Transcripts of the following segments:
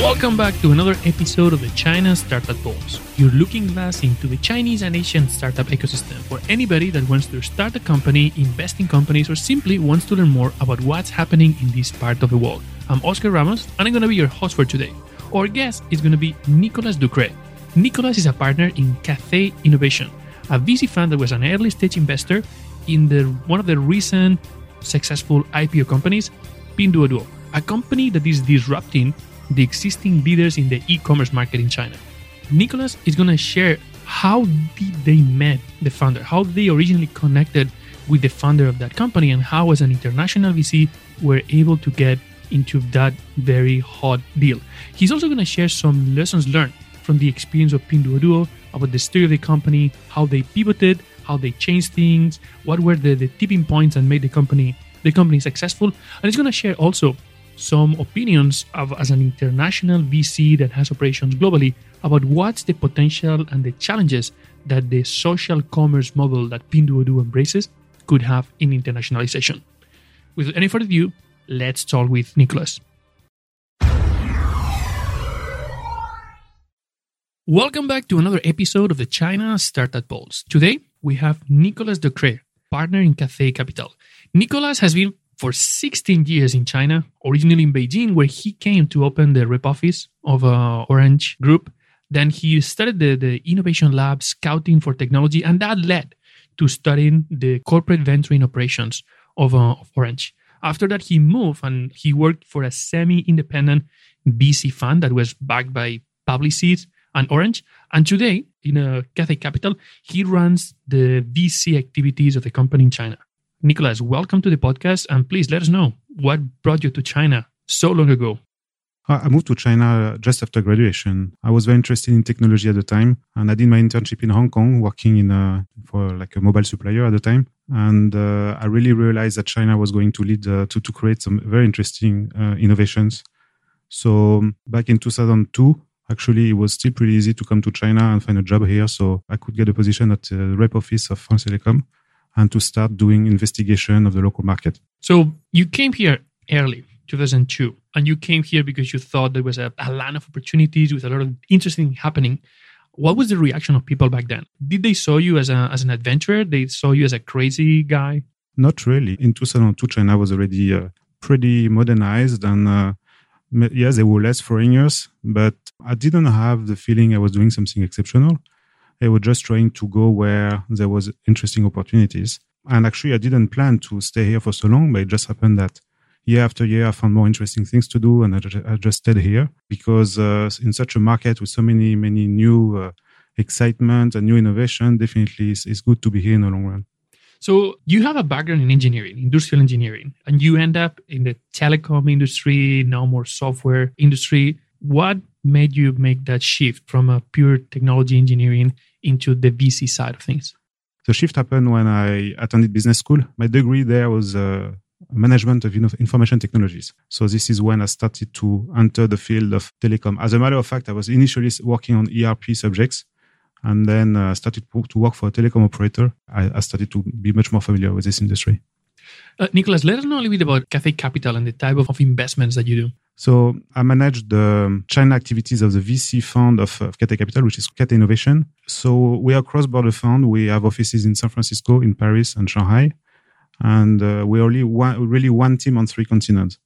Welcome back to another episode of the China Startup Pulse, your looking glass into the Chinese and Asian startup ecosystem for anybody that wants to start a company, invest in companies, or simply wants to learn more about what's happening in this part of the world. I'm Oscar Ramos, and I'm going to be your host for today. Our guest is going to be Nicolas Ducre. Nicolas is a partner in Cathay Innovation, a VC fund that was an early stage investor in the one of the recent successful IPO companies, Pinduoduo, a company that is disrupting the existing leaders in the e-commerce market in China. Nicholas is going to share how did they met the founder, how they originally connected with the founder of that company, and how as an international VC were able to get into that very hot deal. He's also going to share some lessons learned from the experience of Pinduoduo about the story of the company, how they pivoted, how they changed things, what were the, the tipping points that made the company the company successful, and he's going to share also some opinions of, as an international VC that has operations globally about what's the potential and the challenges that the social commerce model that Pinduoduo embraces could have in internationalization. Without any further ado, let's talk with Nicolas. Welcome back to another episode of the China Startup Pulse. Today, we have Nicolas Ducre, partner in Cathay Capital. Nicolas has been for 16 years in China, originally in Beijing, where he came to open the rep office of uh, Orange Group. Then he started the, the innovation lab, scouting for technology, and that led to studying the corporate venturing operations of, uh, of Orange. After that, he moved and he worked for a semi independent VC fund that was backed by Publicis and Orange. And today, in uh, Cathay Capital, he runs the VC activities of the company in China. Nicolas, welcome to the podcast, and please let us know what brought you to China so long ago. I moved to China just after graduation. I was very interested in technology at the time, and I did my internship in Hong Kong, working in a, for like a mobile supplier at the time. And uh, I really realized that China was going to lead uh, to to create some very interesting uh, innovations. So back in 2002, actually, it was still pretty easy to come to China and find a job here. So I could get a position at the rep office of France Telecom and to start doing investigation of the local market. So you came here early, 2002, and you came here because you thought there was a, a land of opportunities with a lot of interesting happening. What was the reaction of people back then? Did they saw you as a as an adventurer? They saw you as a crazy guy? Not really. In 2002, China was already uh, pretty modernized, and uh, yes, there were less foreigners, but I didn't have the feeling I was doing something exceptional. I was just trying to go where there was interesting opportunities. And actually, I didn't plan to stay here for so long, but it just happened that year after year, I found more interesting things to do, and I, just, I just stayed here because uh, in such a market with so many, many new uh, excitement and new innovation, definitely it's, it's good to be here in the long run. So you have a background in engineering, industrial engineering, and you end up in the telecom industry, now more software industry. What made you make that shift from a pure technology engineering into the VC side of things? The shift happened when I attended business school. My degree there was uh, management of information technologies. So this is when I started to enter the field of telecom. As a matter of fact, I was initially working on ERP subjects and then uh, started to work for a telecom operator. I, I started to be much more familiar with this industry. Uh, Nicolas, let us know a little bit about Cathay Capital and the type of, of investments that you do. So I manage the China activities of the VC fund of, of Cathay Capital, which is Cathay Innovation. So we are cross-border fund. We have offices in San Francisco, in Paris, and Shanghai, and uh, we're only one, really one team on three continents.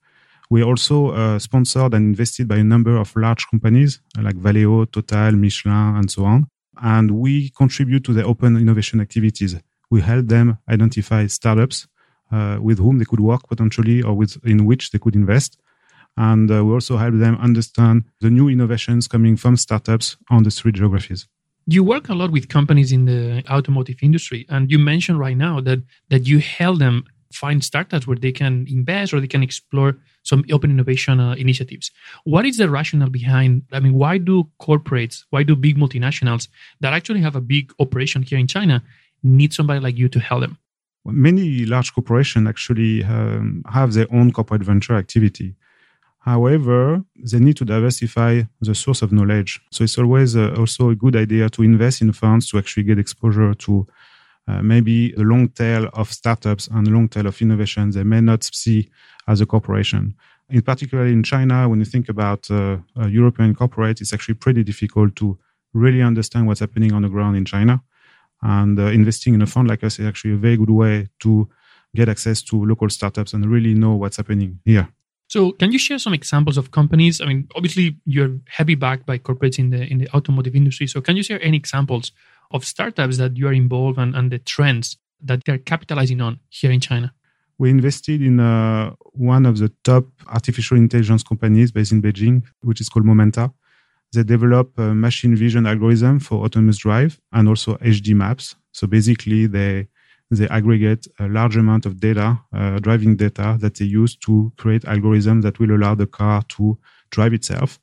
We are also uh, sponsored and invested by a number of large companies like Valeo, Total, Michelin, and so on. And we contribute to the open innovation activities. We help them identify startups uh, with whom they could work potentially or with in which they could invest and uh, we also help them understand the new innovations coming from startups on the three geographies. You work a lot with companies in the automotive industry, and you mentioned right now that that you help them find startups where they can invest or they can explore some open innovation uh, initiatives. What is the rationale behind? I mean, why do corporates, why do big multinationals that actually have a big operation here in China need somebody like you to help them? Many large corporations actually um, have their own corporate venture activity. However, they need to diversify the source of knowledge. So it's always uh, also a good idea to invest in funds to actually get exposure to uh, maybe the long tail of startups and long tail of innovation they may not see as a corporation. in particularly in China, when you think about uh, European corporate, it's actually pretty difficult to really understand what's happening on the ground in China. And uh, investing in a fund like us is actually a very good way to get access to local startups and really know what's happening here. So, can you share some examples of companies? I mean, obviously, you're heavy backed by corporates in the in the automotive industry. So, can you share any examples of startups that you are involved in and the trends that they're capitalizing on here in China? We invested in uh, one of the top artificial intelligence companies based in Beijing, which is called Momenta. They develop machine vision algorithm for autonomous drive and also HD maps. So basically, they they aggregate a large amount of data, uh, driving data that they use to create algorithms that will allow the car to drive itself.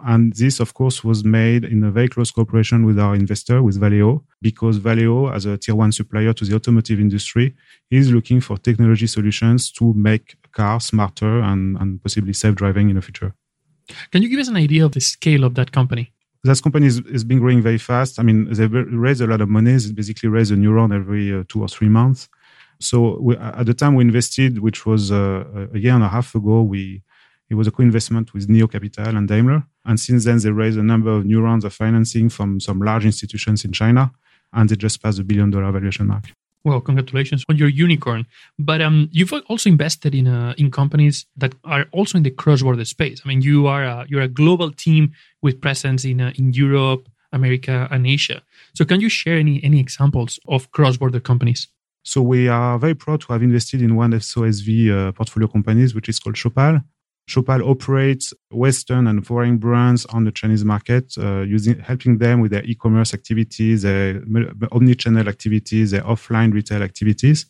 And this, of course, was made in a very close cooperation with our investor, with Valeo, because Valeo, as a tier one supplier to the automotive industry, is looking for technology solutions to make cars smarter and, and possibly self driving in the future. Can you give us an idea of the scale of that company? That company is, is been growing very fast. I mean, they raise a lot of money. They basically raise a new round every uh, two or three months. So we, at the time we invested, which was uh, a year and a half ago, we it was a co-investment with NIO Capital and Daimler. And since then, they raised a number of new rounds of financing from some large institutions in China, and they just passed the billion dollar valuation mark. Well, congratulations on your unicorn. But um, you've also invested in uh, in companies that are also in the cross-border space. I mean, you are a, you're a global team with presence in uh, in Europe, America, and Asia. So, can you share any any examples of cross-border companies? So we are very proud to have invested in one of SOSV uh, portfolio companies, which is called Shopal. Shopal operates Western and foreign brands on the Chinese market, uh, using helping them with their e-commerce activities, their omni-channel activities, their offline retail activities.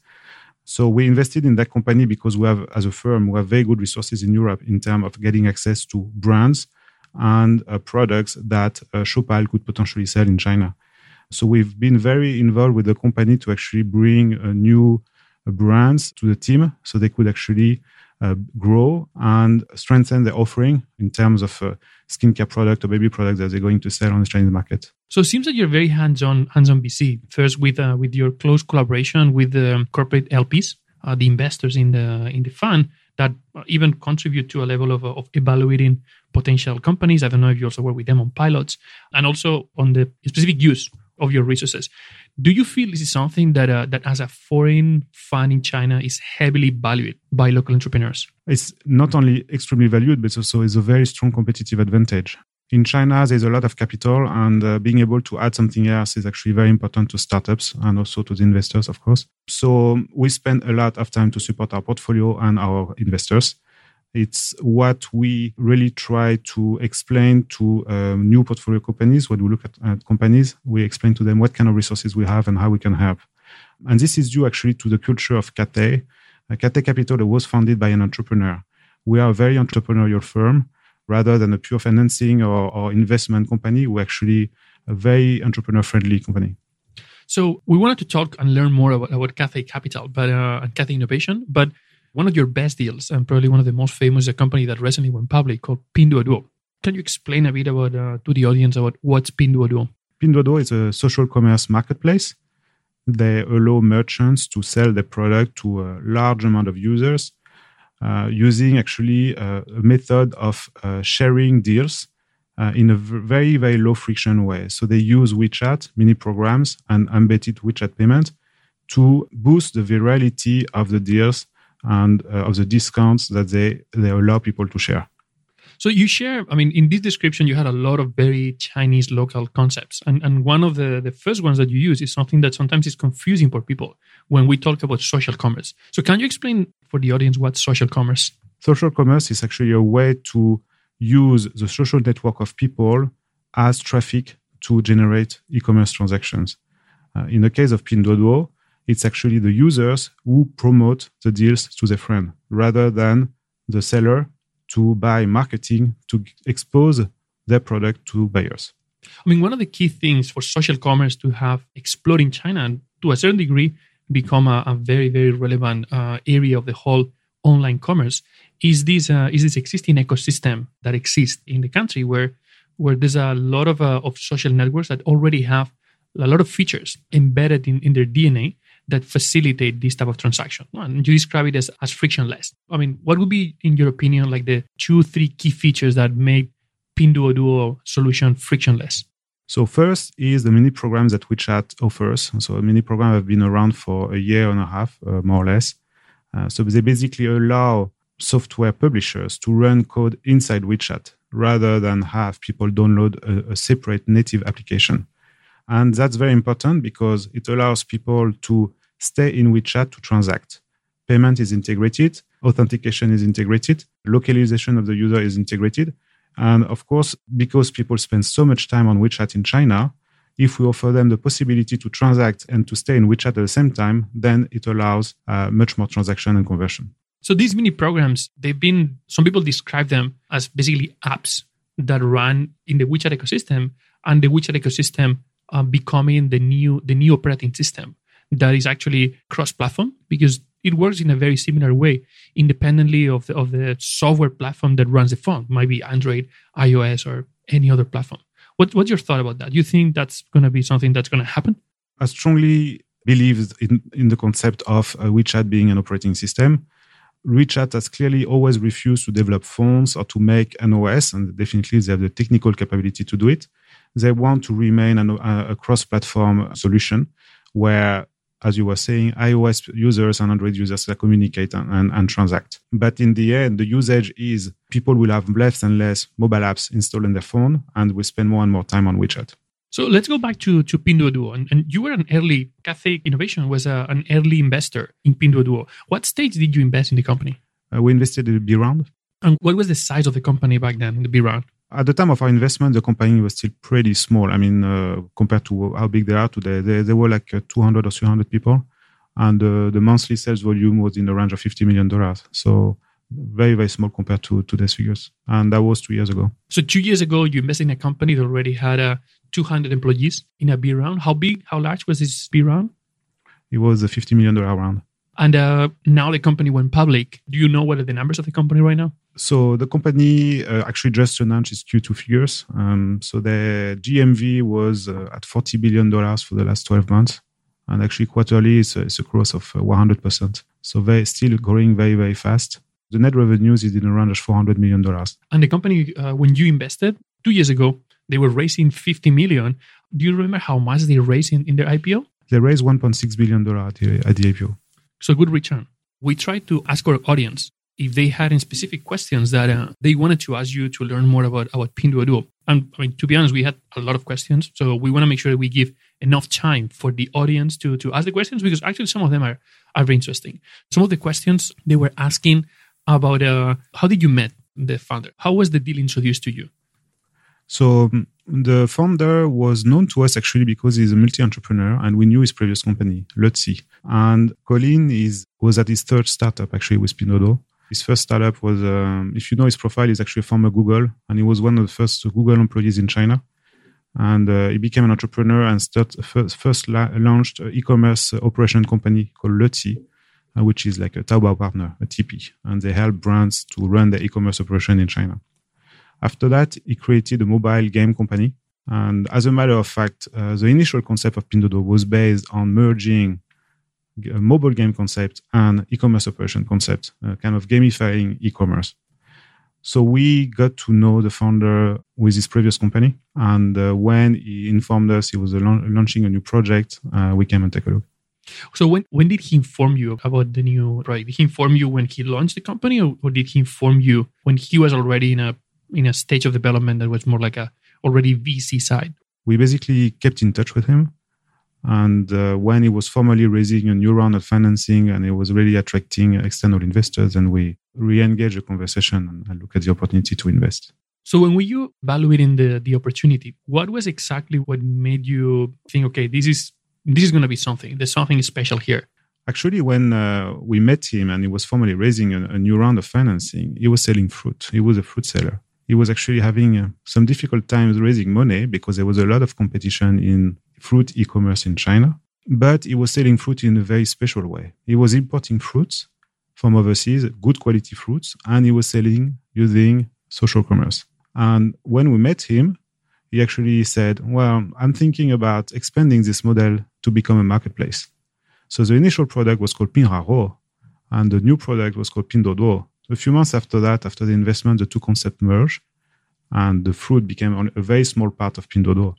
So we invested in that company because we have, as a firm, we have very good resources in Europe in terms of getting access to brands and uh, products that uh, Shopal could potentially sell in China. So we've been very involved with the company to actually bring uh, new uh, brands to the team, so they could actually uh, grow and strengthen their offering in terms of uh, skincare product or baby product that they're going to sell on the Chinese market. So it seems that you're very hands-on, hands-on VC. First, with uh, with your close collaboration with the corporate LPs, uh, the investors in the in the fund that even contribute to a level of, of evaluating potential companies. I don't know if you also work with them on pilots and also on the specific use of your resources. Do you feel this is something that uh, that as a foreign fund in China is heavily valued by local entrepreneurs? It's not only extremely valued, but also is a very strong competitive advantage. In China, there's a lot of capital, and uh, being able to add something else is actually very important to startups and also to the investors, of course. So we spend a lot of time to support our portfolio and our investors. It's what we really try to explain to um, new portfolio companies. When we look at, at, companies, we explain to them what kind of resources we have and how we can help. And this is due actually to the culture of Cathay. Uh, Cathay Capital was founded by an entrepreneur. We are a very entrepreneurial firm rather than a pure financing or, or investment company. We're actually a very entrepreneur friendly company. So we wanted to talk and learn more about, about Cathay Capital, but uh, and Cathay Innovation. But one of your best deals and probably one of the most famous, a company that recently went public called Pinduoduo. Can you explain a bit about uh, to the audience about what's Pinduoduo? Pinduoduo is a social commerce marketplace. They allow merchants to sell their product to a large amount of users uh, using actually uh, a method of uh, sharing deals uh, in a very, very low friction way. So they use WeChat mini programs and embedded WeChat payment to boost the virality of the deals and uh, of the discounts that they, they allow people to share. So you share, I mean, in this description, you had a lot of very Chinese local concepts. And, and one of the, the first ones that you use is something that sometimes is confusing for people when we talk about social commerce. So can you explain for the audience what social commerce? Social commerce is actually a way to use the social network of people as traffic to generate e-commerce transactions. Uh, in the case of Pinduoduo, it's actually the users who promote the deals to their friend rather than the seller to buy marketing to expose their product to buyers. I mean, one of the key things for social commerce to have explode in China and to a certain degree become a, a very, very relevant uh, area of the whole online commerce is this uh, is this existing ecosystem that exists in the country where where there's a lot of uh, of social networks that already have a lot of features embedded in, in their DNA that facilitate this type of transaction. And you describe it as, as frictionless. I mean, what would be, in your opinion, like the two, three key features that make Pinduoduo solution frictionless? So first is the mini programs that WeChat offers. So a mini program have been around for a year and a half, uh, more or less. Uh, so they basically allow software publishers to run code inside WeChat rather than have people download a, a separate native application. And that's very important because it allows people to stay in WeChat to transact. Payment is integrated, authentication is integrated, localization of the user is integrated. And of course, because people spend so much time on WeChat in China, if we offer them the possibility to transact and to stay in WeChat at the same time, then it allows uh, much more transaction and conversion. So these mini programs, they've been, some people describe them as basically apps that run in the WeChat ecosystem and the WeChat ecosystem uh, becoming the new, the new operating system that is actually cross-platform because it works in a very similar way, independently of the, of the software platform that runs the phone, might be Android, iOS, or any other platform. What, what's your thought about that? You think that's going to be something that's going to happen? I strongly believe in, in the concept of uh, WeChat being an operating system. WeChat has clearly always refused to develop phones or to make an OS, and definitely they have the technical capability to do it. They want to remain an, a, a cross platform solution where as you were saying, iOS users and Android users that communicate and, and, and, transact. But in the end, the usage is people will have less and less mobile apps installed on their phone and will spend more and more time on WeChat. So let's go back to, to Pinduoduo. And, and you were an early, Cathay Innovation was a, an early investor in Pinduoduo. What stage did you invest in the company? Uh, we invested in the B round. And what was the size of the company back then in the B round? At the time of our investment, the company was still pretty small. I mean, uh, compared to how big they are today, they, they were like uh, 200 or 300 people. And uh, the monthly sales volume was in the range of $50 million. So very, very small compared to today's figures. And that was two years ago. So two years ago, you invested in a company that already had uh, 200 employees in a B round. How big, how large was this B round? It was a $50 million round. And uh, now the company went public. Do you know what are the numbers of the company right now? So the company uh, actually just announced its Q2 figures. Um, so the GMV was uh, at 40 billion dollars for the last 12 months, and actually quarterly it's a, it's a growth of 100%. Uh, so they're still growing very very fast. The net revenues is in around 400 million dollars. And the company, uh, when you invested two years ago, they were raising 50 million. Do you remember how much they raised in, in their IPO? They raised 1.6 billion dollars at, at the IPO. So good return. We tried to ask our audience if they had any specific questions that uh, they wanted to ask you to learn more about, about Pinduoduo. And I mean, to be honest, we had a lot of questions. So we want to make sure that we give enough time for the audience to, to ask the questions because actually some of them are, are very interesting. Some of the questions they were asking about uh, how did you met the founder? How was the deal introduced to you? So the founder was known to us actually because he's a multi-entrepreneur and we knew his previous company, Lutzi. And Colin is was at his third startup actually with Pinduoduo. His first startup was, um, if you know his profile, he's actually a former Google, and he was one of the first Google employees in China. And uh, he became an entrepreneur and start, first, first la- launched an e-commerce operation company called Lutzi, uh, which is like a Taobao partner, a TP, and they help brands to run their e-commerce operation in China. After that, he created a mobile game company. And as a matter of fact, uh, the initial concept of Pinduoduo was based on merging a mobile game concept and e-commerce operation concept, uh, kind of gamifying e-commerce. So we got to know the founder with his previous company, and uh, when he informed us he was launching a new project, uh, we came and take a look. So when when did he inform you about the new project? Did he inform you when he launched the company, or, or did he inform you when he was already in a in a stage of development that was more like a already VC side? We basically kept in touch with him and uh, when he was formally raising a new round of financing and it was really attracting external investors, and we re-engage the conversation and look at the opportunity to invest. So when were you evaluating the, the opportunity, what was exactly what made you think, okay, this is this is going to be something. There's something special here. Actually, when uh, we met him and he was formally raising a, a, new round of financing, he was selling fruit. He was a fruit seller. He was actually having uh, some difficult times raising money because there was a lot of competition in fruit e-commerce in China, but he was selling fruit in a very special way. He was importing fruits from overseas, good quality fruits, and he was selling using social commerce. And when we met him, he actually said, Well, I'm thinking about expanding this model to become a marketplace. So the initial product was called Pinhaohuo, and the new product was called A few months after that, after the investment, the two concepts merged, and the fruit became a very small part of Pinduoduo.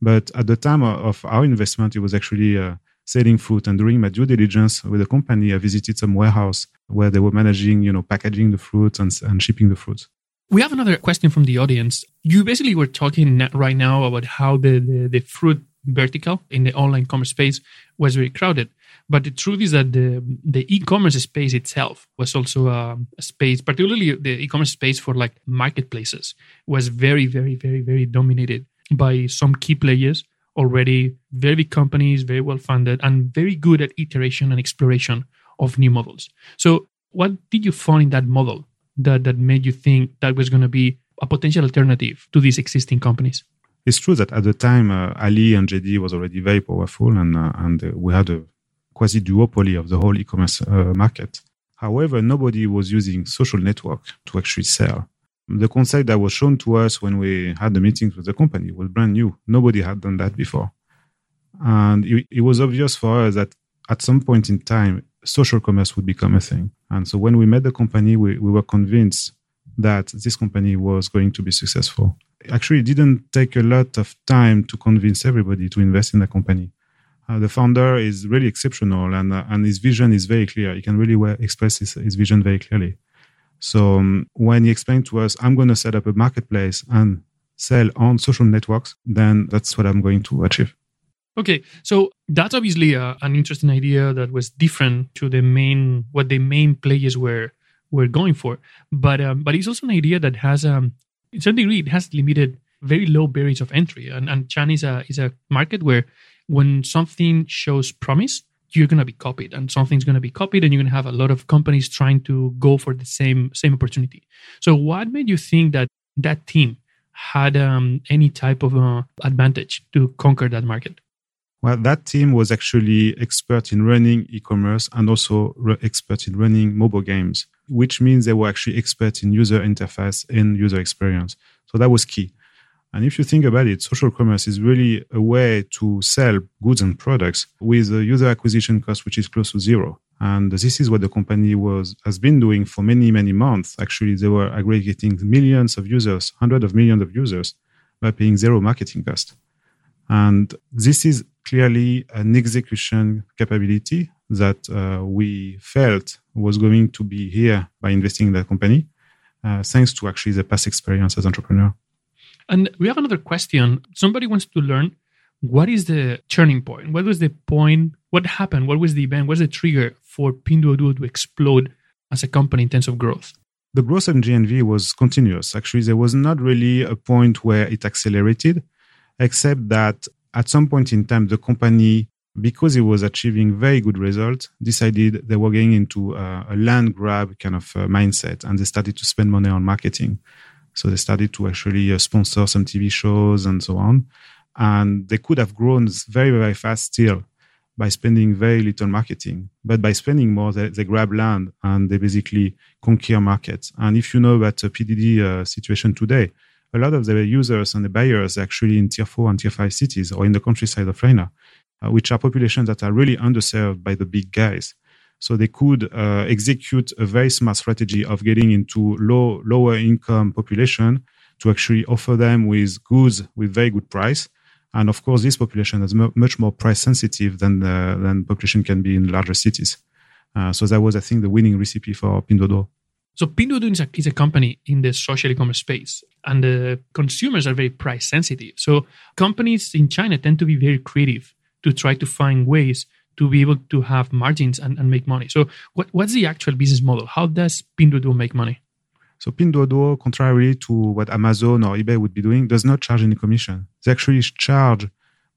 But at the time of our investment, it was actually uh, selling fruit. And during my due diligence with the company, I visited some warehouse where they were managing, you know, packaging the fruit and, and shipping the fruit. We have another question from the audience. You basically were talking right now about how the, the, the fruit vertical in the online commerce space was very crowded. But the truth is that the, the e-commerce space itself was also a, a space, particularly the e-commerce space for like marketplaces, was very, very, very, very dominated by some key players already, very big companies, very well funded, and very good at iteration and exploration of new models. So, what did you find in that model that, that made you think that was going to be a potential alternative to these existing companies? It's true that at the time, uh, Ali and JD was already very powerful, and uh, and uh, we had a quasi duopoly of the whole e-commerce uh, market. However, nobody was using social network to actually sell. The concept that was shown to us when we had the meetings with the company was brand new. Nobody had done that before. And it, it was obvious for us that at some point in time, social commerce would become a thing. And so when we met the company, we, we were convinced that this company was going to be successful. Actually, it didn't take a lot of time to convince everybody to invest in the company. Uh, the founder is really exceptional and, uh, and his vision is very clear. He can really well express his, his vision very clearly. So um, when he explained to us, I'm going to set up a marketplace and sell on social networks, then that's what I'm going to achieve. Okay, so that's obviously uh, an interesting idea that was different to the main what the main players were were going for, but um, but it's also an idea that has um in some degree it has limited very low barriers of entry, and and China is a is a market where when something shows promise, you're going to be copied and something's going to be copied and you're going to have a lot of companies trying to go for the same same opportunity. So what made you think that that team had um, any type of uh, advantage to conquer that market? Well that team was actually expert in running e-commerce and also re- expert in running mobile games which means they were actually expert in user interface and user experience. So that was key and if you think about it, social commerce is really a way to sell goods and products with a user acquisition cost which is close to zero. And this is what the company was has been doing for many, many months. Actually, they were aggregating millions of users, hundreds of millions of users, by paying zero marketing cost. And this is clearly an execution capability that uh, we felt was going to be here by investing in that company, uh, thanks to actually the past experience as entrepreneur. And we have another question. Somebody wants to learn what is the turning point? What was the point? What happened? What was the event? What was the trigger for Pinduoduo to explode as a company in terms of growth? The growth in GMV was continuous. Actually, there was not really a point where it accelerated, except that at some point in time, the company, because it was achieving very good results, decided they were getting into a, a land grab kind of uh, mindset and they started to spend money on marketing. So they started to actually uh, sponsor some TV shows and so on. And they could have grown very, very fast still by spending very little marketing. But by spending more, they, they grab land and they basically conquer markets. And if you know about the PDD uh, situation today, a lot of the users and the buyers actually in tier four and tier five cities or in the countryside of China, uh, which are populations that are really underserved by the big guys. So they could uh, execute a very smart strategy of getting into low, lower income population to actually offer them with goods with very good price. And of course, this population is m- much more price sensitive than uh, than population can be in larger cities. Uh, so that was, I think, the winning recipe for Pinduoduo. So Pinduoduo is a, is a company in the social e-commerce space, and the consumers are very price sensitive. So companies in China tend to be very creative to try to find ways to be able to have margins and, and make money. So what, what's the actual business model? How does Pinduoduo make money? So Pinduoduo, contrary to what Amazon or eBay would be doing, does not charge any commission. They actually charge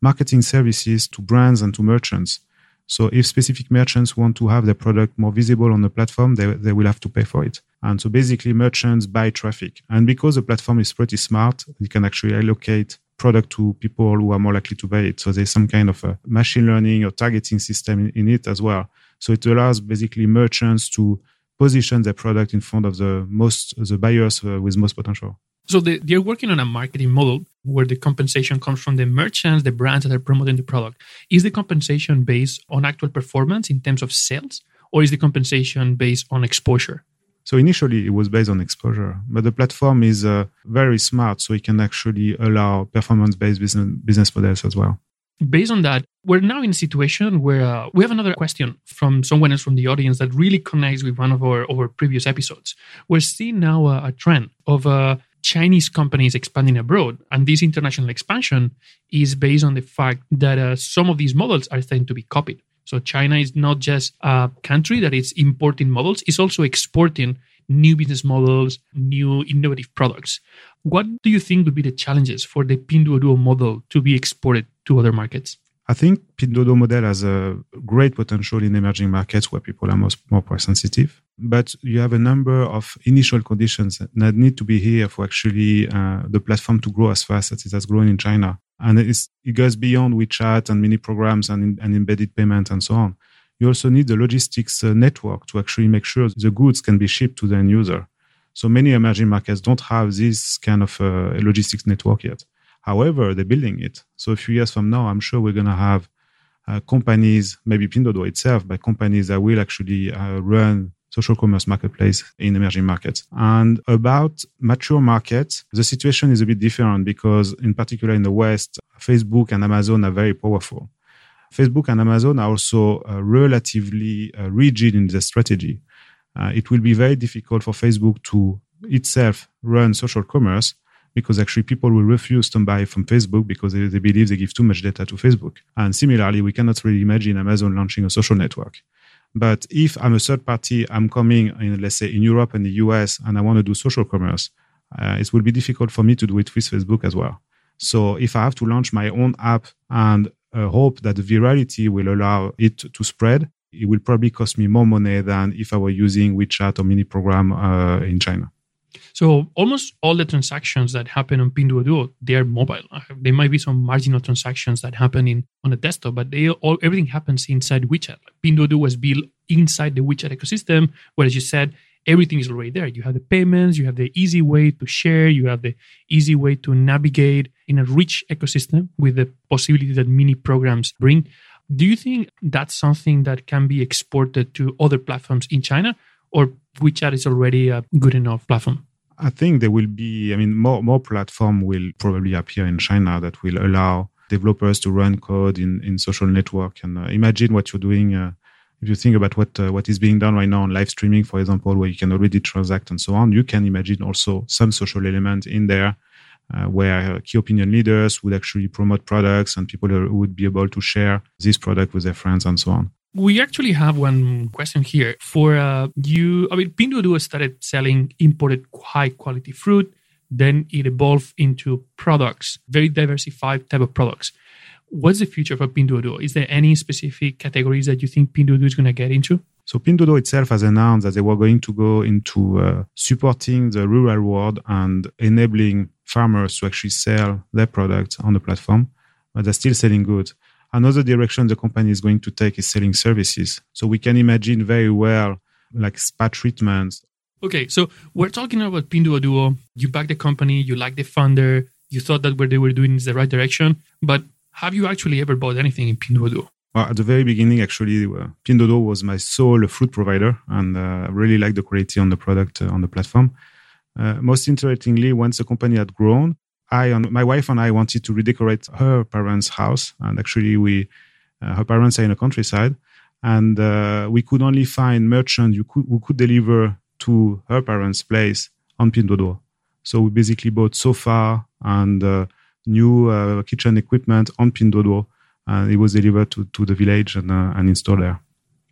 marketing services to brands and to merchants. So if specific merchants want to have their product more visible on the platform, they, they will have to pay for it. And so basically merchants buy traffic. And because the platform is pretty smart, you can actually allocate product to people who are more likely to buy it. So there's some kind of a machine learning or targeting system in, in it as well. So it allows basically merchants to position their product in front of the most the buyers uh, with most potential. So they, they're working on a marketing model where the compensation comes from the merchants, the brands that are promoting the product. Is the compensation based on actual performance in terms of sales, or is the compensation based on exposure? So initially it was based on exposure, but the platform is uh, very smart, so it can actually allow performance-based business, business models as well. Based on that, we're now in a situation where uh, we have another question from someone else from the audience that really connects with one of our, our previous episodes. We're seeing now a, a trend of uh, Chinese companies expanding abroad, and this international expansion is based on the fact that uh, some of these models are starting to be copied. So China is not just a country that is importing models; it's also exporting new business models, new innovative products. What do you think would be the challenges for the Pinduoduo model to be exported to other markets? I think Pinduoduo model has a great potential in emerging markets where people are most, more price sensitive. But you have a number of initial conditions that need to be here for actually uh, the platform to grow as fast as it has grown in China. And it goes beyond WeChat and mini programs and, and embedded payment and so on you also need the logistics uh, network to actually make sure the goods can be shipped to the end user. So many emerging markets don't have this kind of uh, logistics network yet. However, they're building it. So a few years from now, I'm sure we're going to have uh, companies, maybe Pinduoduo itself, but companies that will actually uh, run social commerce marketplace in emerging markets. And about mature markets, the situation is a bit different because in particular in the West, Facebook and Amazon are very powerful. Facebook and Amazon are also uh, relatively uh, rigid in their strategy. Uh, it will be very difficult for Facebook to itself run social commerce because actually people will refuse to buy from Facebook because they, they, believe they give too much data to Facebook. And similarly, we cannot really imagine Amazon launching a social network. But if I'm a third party, I'm coming in, let's say, in Europe and the US, and I want to do social commerce, uh, it will be difficult for me to do it with Facebook as well. So if I have to launch my own app and uh, hope that the virality will allow it to spread, it will probably cost me more money than if I were using WeChat or mini program uh, in China. So almost all the transactions that happen on Pinduoduo, they are mobile. Uh, there might be some marginal transactions that happen in on the desktop, but they all everything happens inside WeChat. Pinduoduo was built inside the WeChat ecosystem, where as you said, everything is already there. You have the payments, you have the easy way to share, you have the easy way to navigate in a rich ecosystem with the possibility that mini programs bring. Do you think that's something that can be exported to other platforms in China, or WeChat is already a good enough platform? I think there will be, I mean, more, more platform will probably appear in China that will allow developers to run code in, in social network. And uh, imagine what you're doing uh, if you think about what uh, what is being done right now on live streaming, for example, where you can already transact and so on, you can imagine also some social element in there uh, where key opinion leaders would actually promote products and people would be able to share this product with their friends and so on. We actually have one question here for uh, you. I mean, Pinduoduo started selling imported high quality fruit. Then it evolved into products, very diversified type of products what's the future for Pinduoduo? Is there any specific categories that you think Pinduoduo is going to get into? So Pinduoduo itself has announced that they were going to go into uh, supporting the rural world and enabling farmers to actually sell their products on the platform, but they're still selling goods. Another direction the company is going to take is selling services. So we can imagine very well like spa treatments. Okay, so we're talking about Pinduoduo. You back the company, you like the founder, you thought that what they were doing is the right direction, but have you actually ever bought anything in Pinduoduo? Well, at the very beginning, actually, uh, Pinduoduo was my sole fruit provider, and uh, really liked the quality on the product uh, on the platform. Uh, most interestingly, once the company had grown, I and my wife and I wanted to redecorate her parents' house, and actually, we uh, her parents are in the countryside, and uh, we could only find merchants who could, who could deliver to her parents' place on Pinduoduo. So we basically bought sofa and new uh, kitchen equipment on Pinduoduo. And it was delivered to, to the village and, uh, and installed there.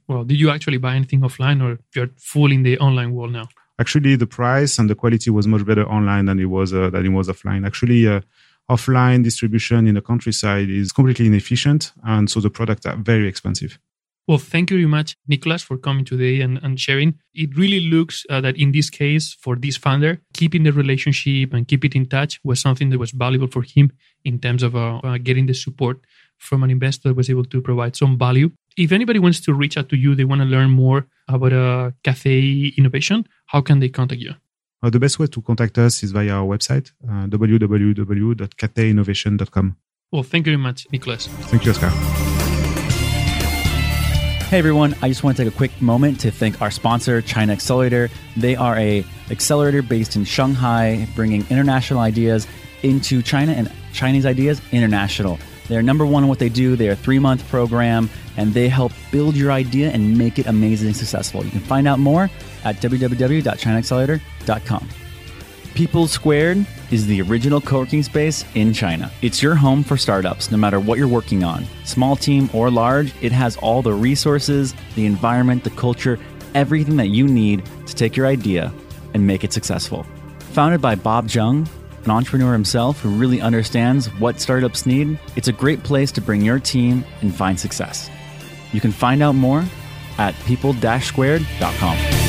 Well, did you actually buy anything offline or you're full in the online world now? Actually, the price and the quality was much better online than it was uh, than it was offline. Actually, uh, offline distribution in the countryside is completely inefficient, and so the products are very expensive. Well, thank you very much, Nicolas, for coming today and, and sharing. It really looks uh, that in this case, for this founder, keeping the relationship and keep it in touch was something that was valuable for him in terms of uh, uh, getting the support from an investor that was able to provide some value. If anybody wants to reach out to you, they want to learn more about uh, Cathay Innovation, how can they contact you? Uh, the best way to contact us is via our website, uh, www.cathayinnovation.com. Well, thank you very much, Nicholas. Thank you, Oscar. Hey everyone, I just want to take a quick moment to thank our sponsor, China Accelerator. They are a accelerator based in Shanghai, bringing international ideas into China and Chinese ideas international. They're number one in what they do. They're a three month program and they help build your idea and make it amazing and successful. You can find out more at www.chinaaccelerator.com. People Squared is the original co working space in China. It's your home for startups, no matter what you're working on. Small team or large, it has all the resources, the environment, the culture, everything that you need to take your idea and make it successful. Founded by Bob Jung, an entrepreneur himself who really understands what startups need, it's a great place to bring your team and find success. You can find out more at people-squared.com.